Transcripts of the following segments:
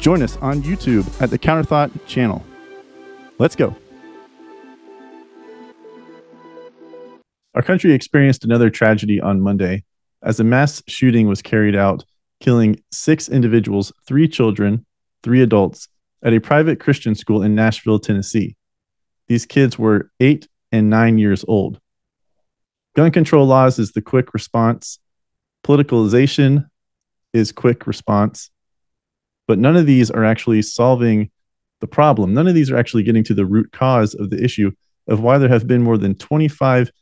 join us on YouTube at the Counterthought channel. Let's go. Our country experienced another tragedy on Monday as a mass shooting was carried out, killing six individuals, three children, three adults, at a private Christian school in Nashville, Tennessee. These kids were eight and nine years old. Gun control laws is the quick response. Politicalization is quick response. But none of these are actually solving the problem. None of these are actually getting to the root cause of the issue of why there have been more than 25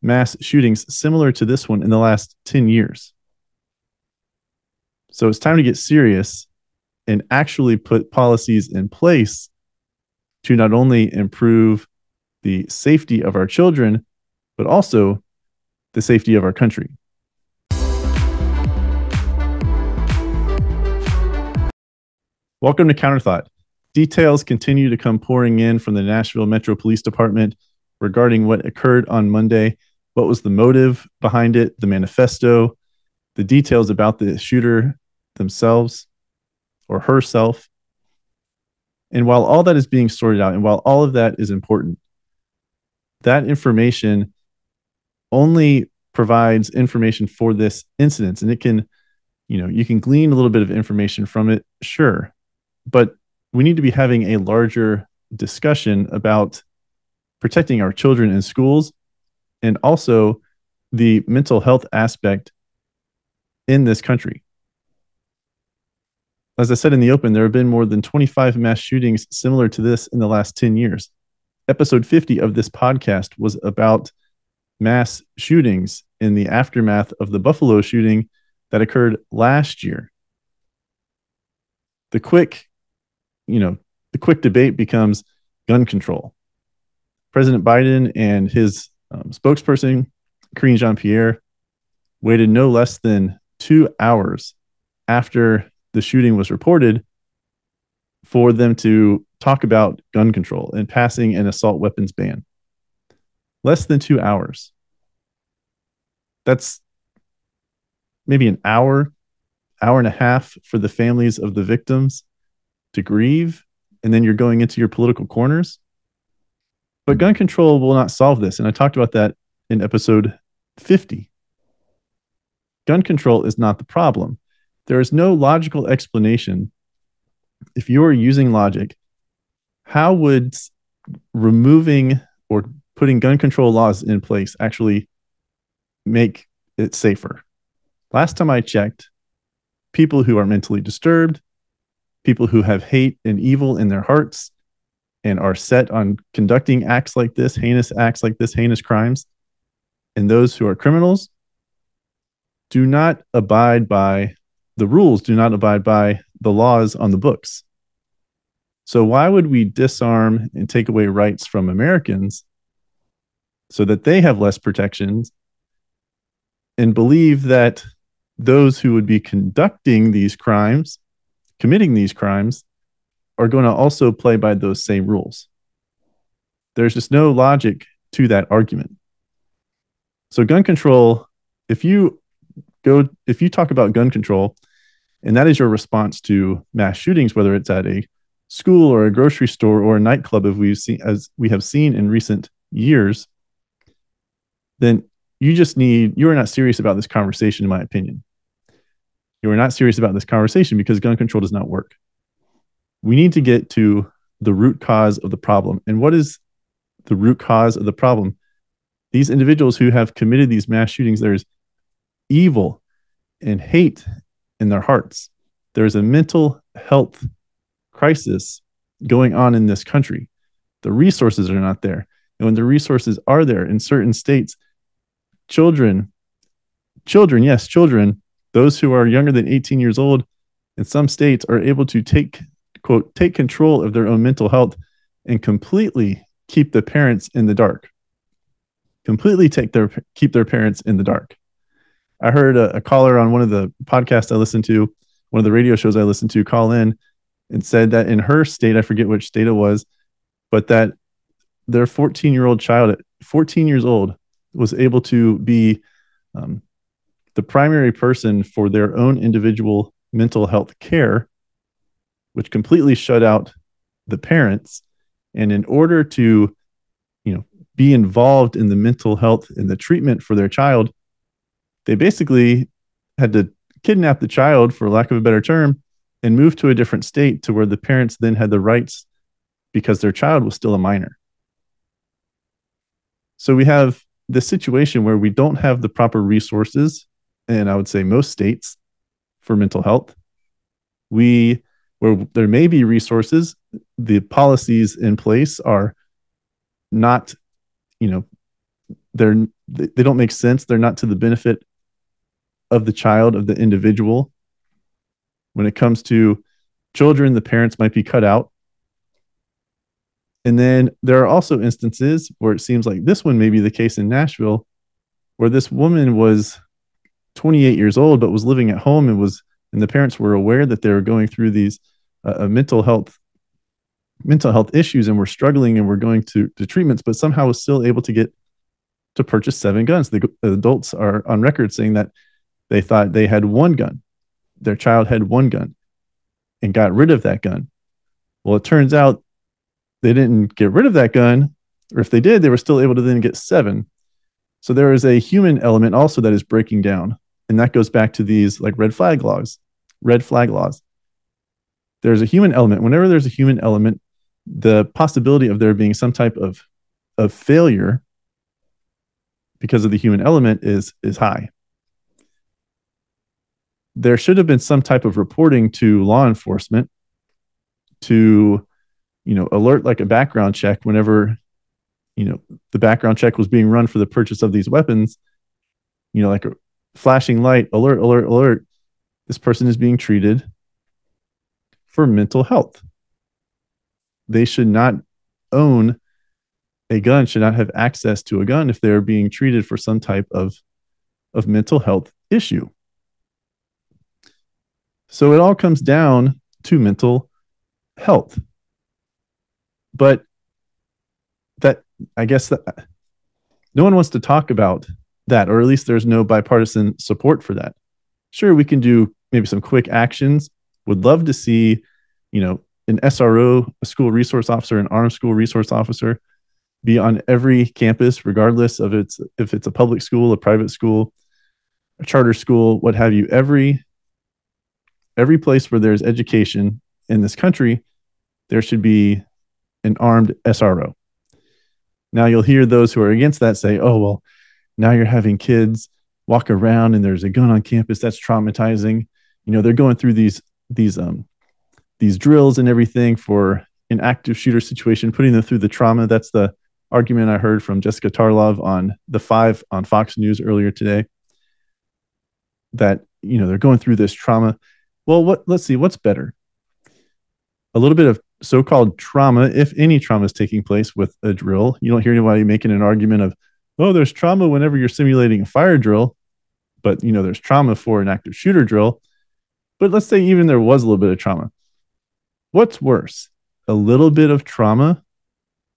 mass shootings similar to this one in the last 10 years. So it's time to get serious and actually put policies in place to not only improve the safety of our children, but also the safety of our country. Welcome to Counterthought. Details continue to come pouring in from the Nashville Metro Police Department regarding what occurred on Monday. What was the motive behind it, the manifesto, the details about the shooter themselves or herself. And while all that is being sorted out, and while all of that is important, that information only provides information for this incident and it can you know you can glean a little bit of information from it sure but we need to be having a larger discussion about protecting our children in schools and also the mental health aspect in this country as i said in the open there have been more than 25 mass shootings similar to this in the last 10 years episode 50 of this podcast was about mass shootings in the aftermath of the Buffalo shooting that occurred last year. The quick, you know, the quick debate becomes gun control. President Biden and his um, spokesperson, Karine Jean Pierre, waited no less than two hours after the shooting was reported for them to talk about gun control and passing an assault weapons ban less than two hours. That's maybe an hour, hour and a half for the families of the victims to grieve. And then you're going into your political corners. But gun control will not solve this. And I talked about that in episode 50. Gun control is not the problem. There is no logical explanation. If you are using logic, how would removing or putting gun control laws in place actually make it safer. Last time I checked, people who are mentally disturbed, people who have hate and evil in their hearts and are set on conducting acts like this, heinous acts like this, heinous crimes, and those who are criminals do not abide by the rules, do not abide by the laws on the books. So, why would we disarm and take away rights from Americans so that they have less protections and believe that those who would be conducting these crimes, committing these crimes, are going to also play by those same rules. There's just no logic to that argument. So, gun control, if you go, if you talk about gun control, and that is your response to mass shootings, whether it's at a school or a grocery store or a nightclub, as we've seen, as we have seen in recent years, then you just need, you are not serious about this conversation, in my opinion. You are not serious about this conversation because gun control does not work. We need to get to the root cause of the problem. And what is the root cause of the problem? These individuals who have committed these mass shootings, there's evil and hate in their hearts. There's a mental health crisis going on in this country. The resources are not there. And when the resources are there in certain states, children, children, yes, children, those who are younger than 18 years old in some states are able to take quote take control of their own mental health and completely keep the parents in the dark. Completely take their keep their parents in the dark. I heard a, a caller on one of the podcasts i listened to one of the radio shows i listened to call in and said that in her state i forget which state it was but that their 14 year old child at 14 years old was able to be um, the primary person for their own individual mental health care which completely shut out the parents. And in order to, you know, be involved in the mental health and the treatment for their child, they basically had to kidnap the child, for lack of a better term, and move to a different state to where the parents then had the rights because their child was still a minor. So we have this situation where we don't have the proper resources, and I would say most states for mental health. We where there may be resources, the policies in place are not, you know, they're they don't make sense. They're not to the benefit of the child, of the individual. When it comes to children, the parents might be cut out. And then there are also instances where it seems like this one may be the case in Nashville, where this woman was 28 years old, but was living at home and was and the parents were aware that they were going through these uh, uh, mental health mental health issues and were struggling and were going to, to treatments, but somehow was still able to get to purchase seven guns. The, the adults are on record saying that they thought they had one gun, their child had one gun, and got rid of that gun. Well, it turns out they didn't get rid of that gun, or if they did, they were still able to then get seven. So there is a human element also that is breaking down. And that goes back to these like red flag laws, red flag laws. There's a human element. Whenever there's a human element, the possibility of there being some type of of failure because of the human element is is high. There should have been some type of reporting to law enforcement to you know alert like a background check whenever you know the background check was being run for the purchase of these weapons. You know like a flashing light alert alert alert. This person is being treated for mental health. They should not own a gun should not have access to a gun if they're being treated for some type of of mental health issue. So it all comes down to mental health. But i guess that no one wants to talk about that or at least there's no bipartisan support for that sure we can do maybe some quick actions would love to see you know an SRO, a school resource officer, an armed school resource officer, be on every campus, regardless of it's if it's a public school, a private school, a charter school, what have you. Every every place where there's education in this country, there should be an armed SRO. Now you'll hear those who are against that say, "Oh well, now you're having kids walk around and there's a gun on campus. That's traumatizing." You know, they're going through these these um these drills and everything for an active shooter situation, putting them through the trauma. That's the argument I heard from Jessica Tarlov on the five on Fox News earlier today. That you know they're going through this trauma. Well, what? Let's see what's better. A little bit of so-called trauma, if any trauma is taking place with a drill. You don't hear anybody making an argument of, "Oh, there's trauma whenever you're simulating a fire drill," but you know there's trauma for an active shooter drill. But let's say even there was a little bit of trauma What's worse, a little bit of trauma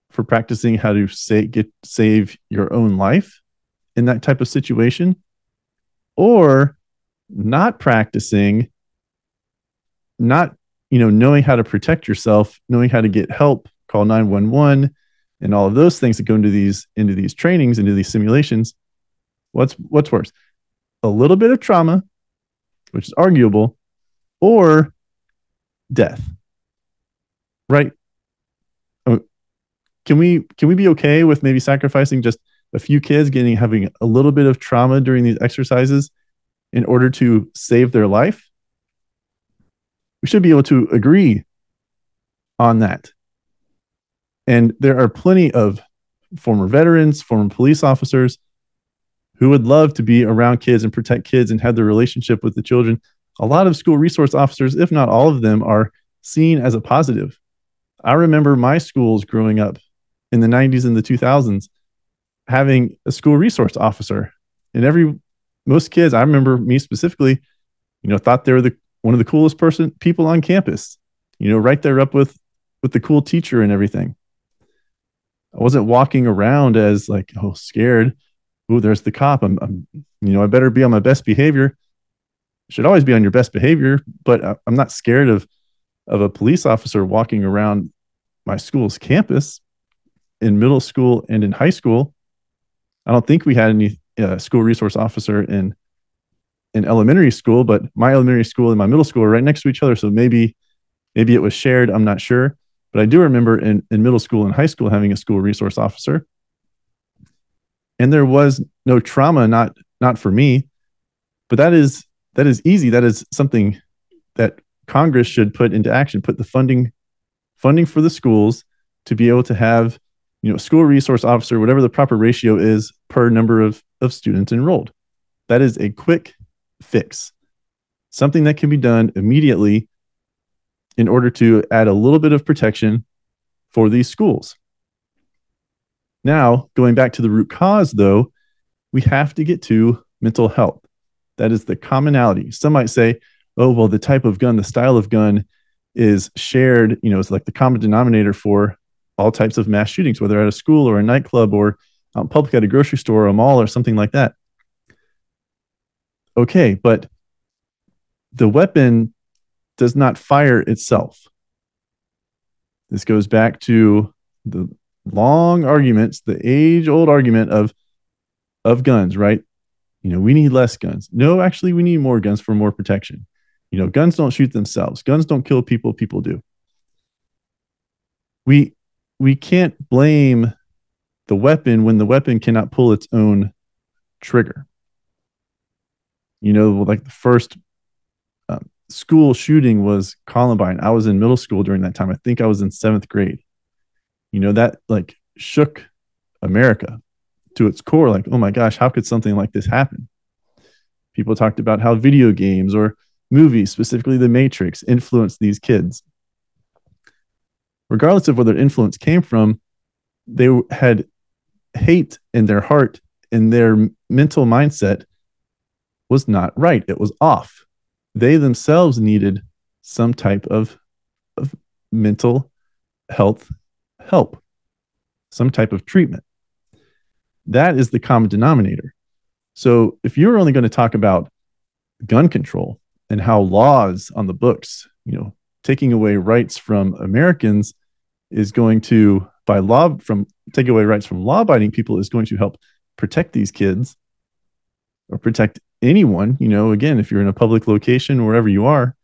for practicing how to say, get save your own life in that type of situation, or not practicing, not you know knowing how to protect yourself, knowing how to get help, call nine one one, and all of those things that go into these into these trainings, into these simulations. What's what's worse, a little bit of trauma, which is arguable, or death right? Oh, can we can we be okay with maybe sacrificing just a few kids getting having a little bit of trauma during these exercises in order to save their life? We should be able to agree on that. And there are plenty of former veterans, former police officers who would love to be around kids and protect kids and have the relationship with the children. A lot of school resource officers, if not all of them, are seen as a positive. I remember my schools growing up in the 90s and the 2000s having a school resource officer. And every most kids, I remember me specifically, you know, thought they were the one of the coolest person people on campus. You know, right there up with with the cool teacher and everything. I wasn't walking around as like, oh, scared. Oh, there's the cop. I'm, I'm, you know, I better be on my best behavior. Should always be on your best behavior, but I'm not scared of of a police officer walking around my school's campus in middle school and in high school. I don't think we had any uh, school resource officer in in elementary school, but my elementary school and my middle school are right next to each other. So maybe maybe it was shared. I'm not sure. But I do remember in, in middle school and high school having a school resource officer. And there was no trauma, not not for me. But that is that is easy. That is something that Congress should put into action, put the funding funding for the schools to be able to have, you know, school resource officer, whatever the proper ratio is per number of, of students enrolled. That is a quick fix, something that can be done immediately in order to add a little bit of protection for these schools. Now, going back to the root cause, though, we have to get to mental health. That is the commonality. Some might say, oh, well, the type of gun, the style of gun is shared, you know, it's like the common denominator for all types of mass shootings, whether at a school or a nightclub or out public at a grocery store or a mall or something like that. Okay, but the weapon does not fire itself. This goes back to the long arguments, the age old argument of of guns, right? You know, we need less guns. No, actually, we need more guns for more protection. You know, guns don't shoot themselves. Guns don't kill people, people do. We we can't blame the weapon when the weapon cannot pull its own trigger. You know, like the first um, school shooting was Columbine. I was in middle school during that time. I think I was in seventh grade. You know, that like shook America to its core. Like, oh my gosh, how could something like this happen? People talked about how video games or movies, specifically The Matrix, influenced these kids. Regardless of where their influence came from, they had hate in their heart in their mental mindset was not right. It was off. They themselves needed some type of, of mental health help, some type of treatment. That is the common denominator. So if you're only going to talk about gun control and how laws on the books, you know, taking away rights from Americans is going to, by law, from take away rights from law abiding people is going to help protect these kids or protect anyone, you know, again, if you're in a public location, wherever you are,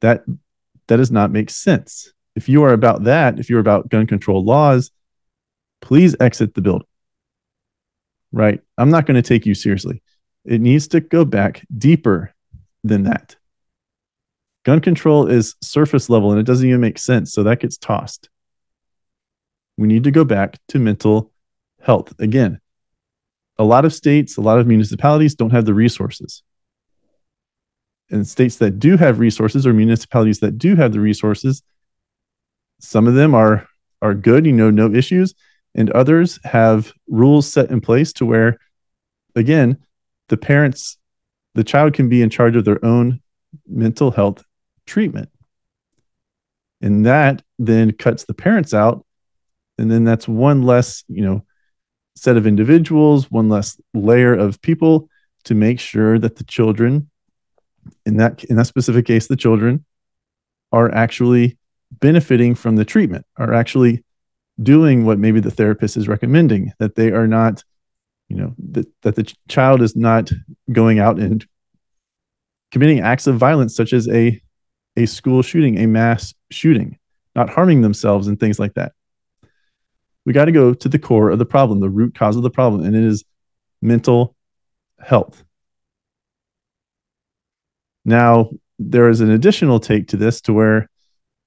that that does not make sense. If you are about that, if you're about gun control laws, please exit the building. Right? I'm not going to take you seriously. It needs to go back deeper than that. Gun control is surface level and it doesn't even make sense. So that gets tossed. We need to go back to mental health. Again, a lot of states, a lot of municipalities don't have the resources. And states that do have resources or municipalities that do have the resources, some of them are are good, you know, no issues, and others have rules set in place to where again, the parents the child can be in charge of their own mental health treatment. And that then cuts the parents out and then that's one less, you know, set of individuals, one less layer of people to make sure that the children, in that in that specific case, the children are actually benefiting from the treatment, are actually doing what maybe the therapist is recommending, that they are not, you know, that, that the child is not going out and committing acts of violence such as a a school shooting, a mass shooting, not harming themselves and things like that we got to go to the core of the problem, the root cause of the problem, and it is mental health. Now, there is an additional take to this to where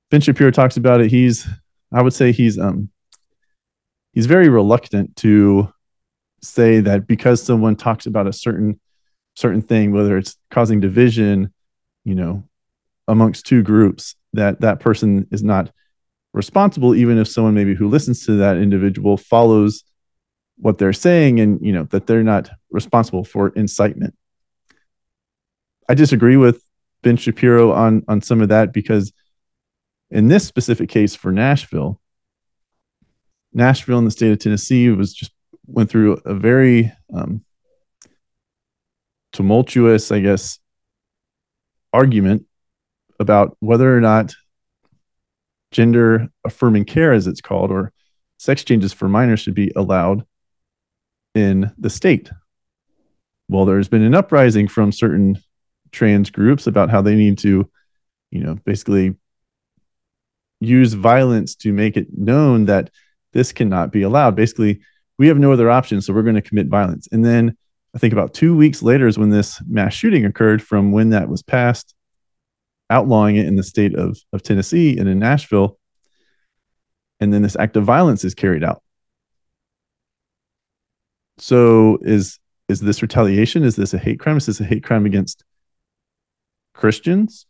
Ben Shapiro talks about it. He's, I would say, he's um, he's very reluctant to say that because someone talks about a certain certain thing, whether it's causing division, you know, amongst two groups that that person is not responsible even if someone maybe who listens to that individual follows what they're saying and you know that they're not responsible for incitement. I disagree with ben shapiro on on some of that because in this specific case for nashville nashville in the state of tennessee was just went through a very um, tumultuous i guess argument about whether or not gender affirming care as it's called or sex changes for minors should be allowed in the state. Well, there's been an uprising from certain trans groups about how they need to, you know, basically use violence to make it known that this cannot be allowed. Basically, we have no other option, so we're going to commit violence. And then I think about two weeks later is when this mass shooting occurred from when that was passed, outlawing it in the state of, of Tennessee and in Nashville. And then this act of violence is carried out. So is is this retaliation? Is this a hate crime? Is this a hate crime against Christians?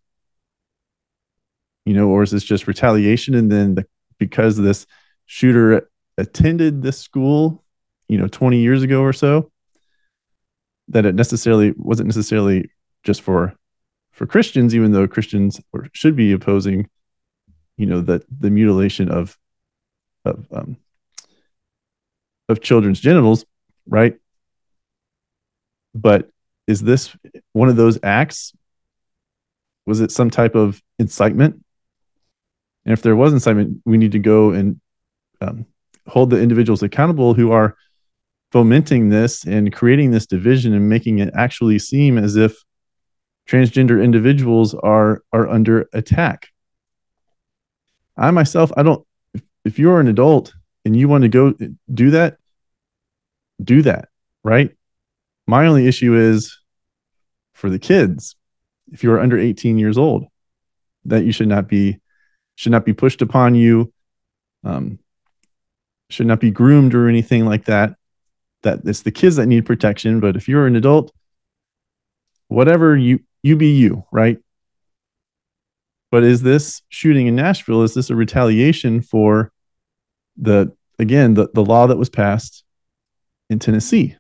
You know, or is this just retaliation? And then the, because this shooter attended this school, you know, 20 years ago or so, that it necessarily wasn't necessarily just for for Christians, even though Christians should be opposing, you know, that the mutilation of of um, of children's genitals, right? But is this one of those acts? Was it some type of incitement? And if there was incitement, we need to go and um, hold the individuals accountable who are fomenting this and creating this division and making it actually seem as if transgender individuals are are under attack. I myself, I don't. If, if you're an adult and you want to go do that, do that, right? My only issue is for the kids. If you are under 18 years old, that you should not be should not be pushed upon you, um, should not be groomed or anything like that. That it's the kids that need protection. But if you're an adult, whatever you you be you, right? But is this shooting in Nashville? Is this a retaliation for the again the, the law that was passed in Tennessee.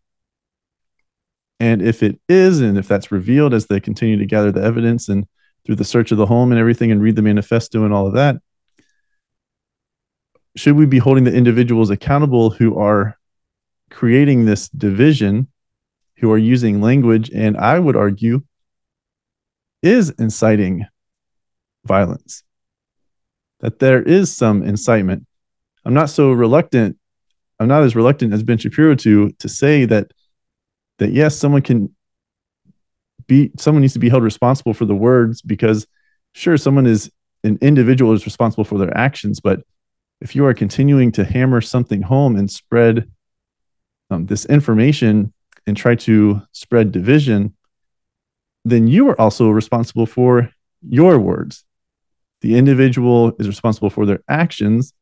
And if it is, and if that's revealed as they continue to gather the evidence and through the search of the home and everything and read the manifesto and all of that, should we be holding the individuals accountable who are creating this division, who are using language, and I would argue is inciting violence? That there is some incitement. I'm not so reluctant I'm not as reluctant as Ben Shapiro to to say that that yes, someone can be someone needs to be held responsible for the words because sure, someone is an individual is responsible for their actions, but if you are continuing to hammer something home and spread um, this information and try to spread division, then you are also responsible for your words. The individual is responsible for their actions,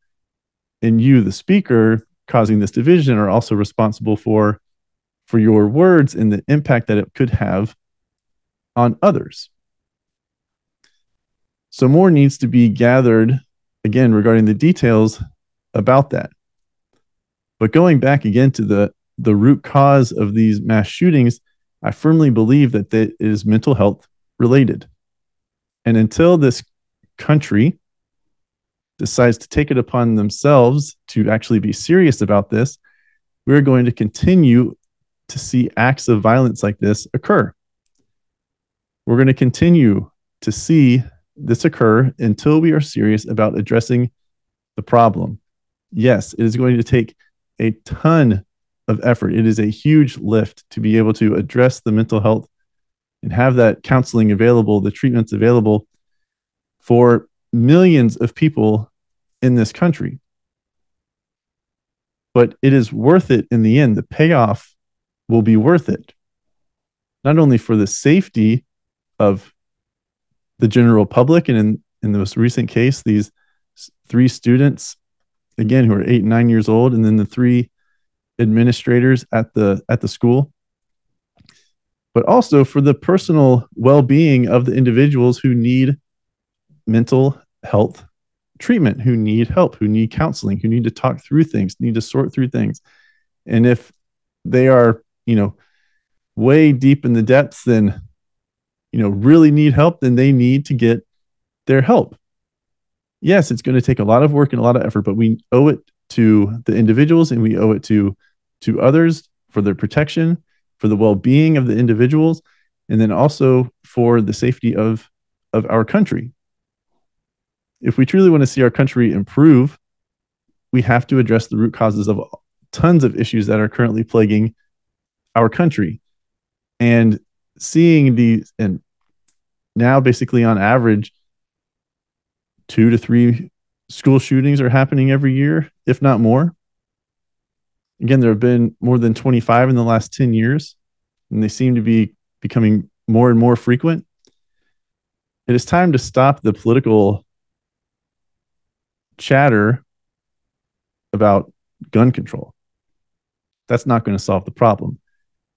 and you, the speaker, causing this division are also responsible for for your words and the impact that it could have on others. So more needs to be gathered again regarding the details about that. But going back again to the the root cause of these mass shootings, I firmly believe that it is mental health related. And until this country decides to take it upon themselves to actually be serious about this, we're going to continue to see acts of violence like this occur. We're going to continue to see this occur until we are serious about addressing the problem. Yes, it is going to take a ton of effort. It is a huge lift to be able to address the mental health and have that counseling available, the treatments available for millions of people in this country. But it is worth it in the end. The payoff will be worth it, not only for the safety of the general public, and in, in the most recent case, these three students, again, who are eight and nine years old, and then the three administrators at the at the school but also for the personal well-being of the individuals who need mental health treatment, who need help, who need counseling, who need to talk through things, need to sort through things. And if they are, you know, way deep in the depths, then, you know, really need help, then they need to get their help. Yes, it's going to take a lot of work and a lot of effort, but we owe it to the individuals and we owe it to to others for their protection, for the well-being of the individuals, and then also for the safety of of our country. If we truly want to see our country improve, we have to address the root causes of tons of issues that are currently plaguing our country. And seeing these, and now basically on average, two to three school shootings are happening every year, if not more. Again, there have been more than 25 in the last 10 years, and they seem to be becoming more and more frequent. It is time to stop the political chatter about gun control. That's not going to solve the problem.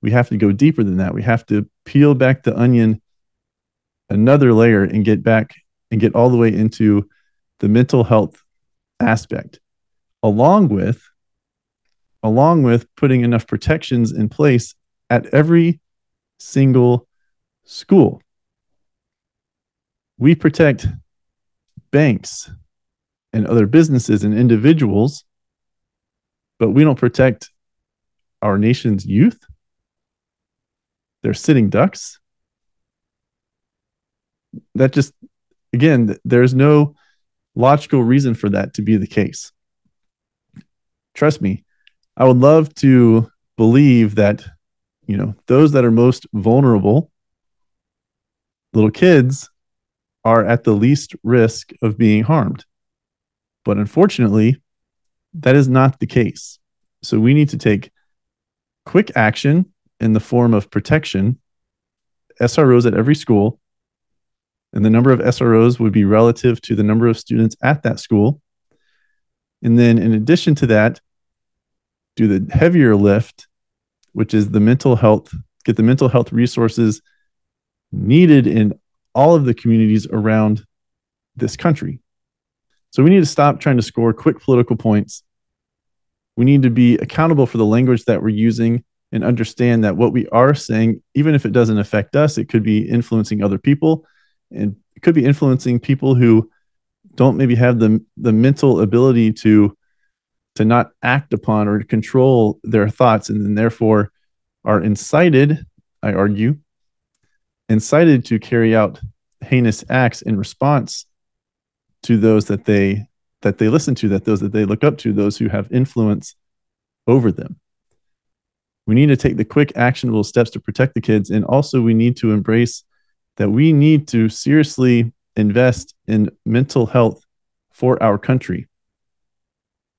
We have to go deeper than that. We have to peel back the onion another layer and get back and get all the way into the mental health aspect along with along with putting enough protections in place at every single school we protect banks and other businesses and individuals, but we don't protect our nation's youth. They're sitting ducks. That just, again, there's no logical reason for that to be the case. Trust me, I would love to believe that, you know, those that are most vulnerable, little kids, are at the least risk of being harmed. But unfortunately, that is not the case. So we need to take quick action in the form of protection, SROs at every school, and the number of SROs would be relative to the number of students at that school. And then, in addition to that, do the heavier lift, which is the mental health, get the mental health resources needed in all of the communities around this country. So we need to stop trying to score quick political points. We need to be accountable for the language that we're using and understand that what we are saying, even if it doesn't affect us, it could be influencing other people and it could be influencing people who don't maybe have the, the mental ability to to not act upon or control their thoughts and then therefore are incited, I argue, incited to carry out heinous acts in response to those that they that they listen to that those that they look up to those who have influence over them. We need to take the quick actionable steps to protect the kids and also we need to embrace that we need to seriously invest in mental health for our country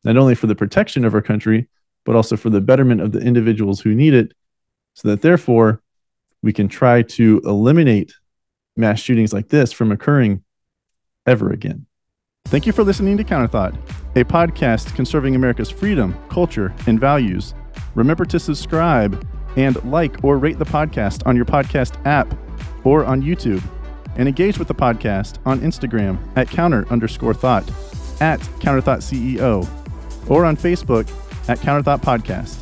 not only for the protection of our country but also for the betterment of the individuals who need it so that therefore we can try to eliminate mass shootings like this from occurring ever again. Thank you for listening to Counterthought, a podcast conserving America's freedom, culture, and values. Remember to subscribe and like or rate the podcast on your podcast app or on YouTube, and engage with the podcast on Instagram at counter underscore thought, at counterthought CEO, or on Facebook at Counterthought Podcast.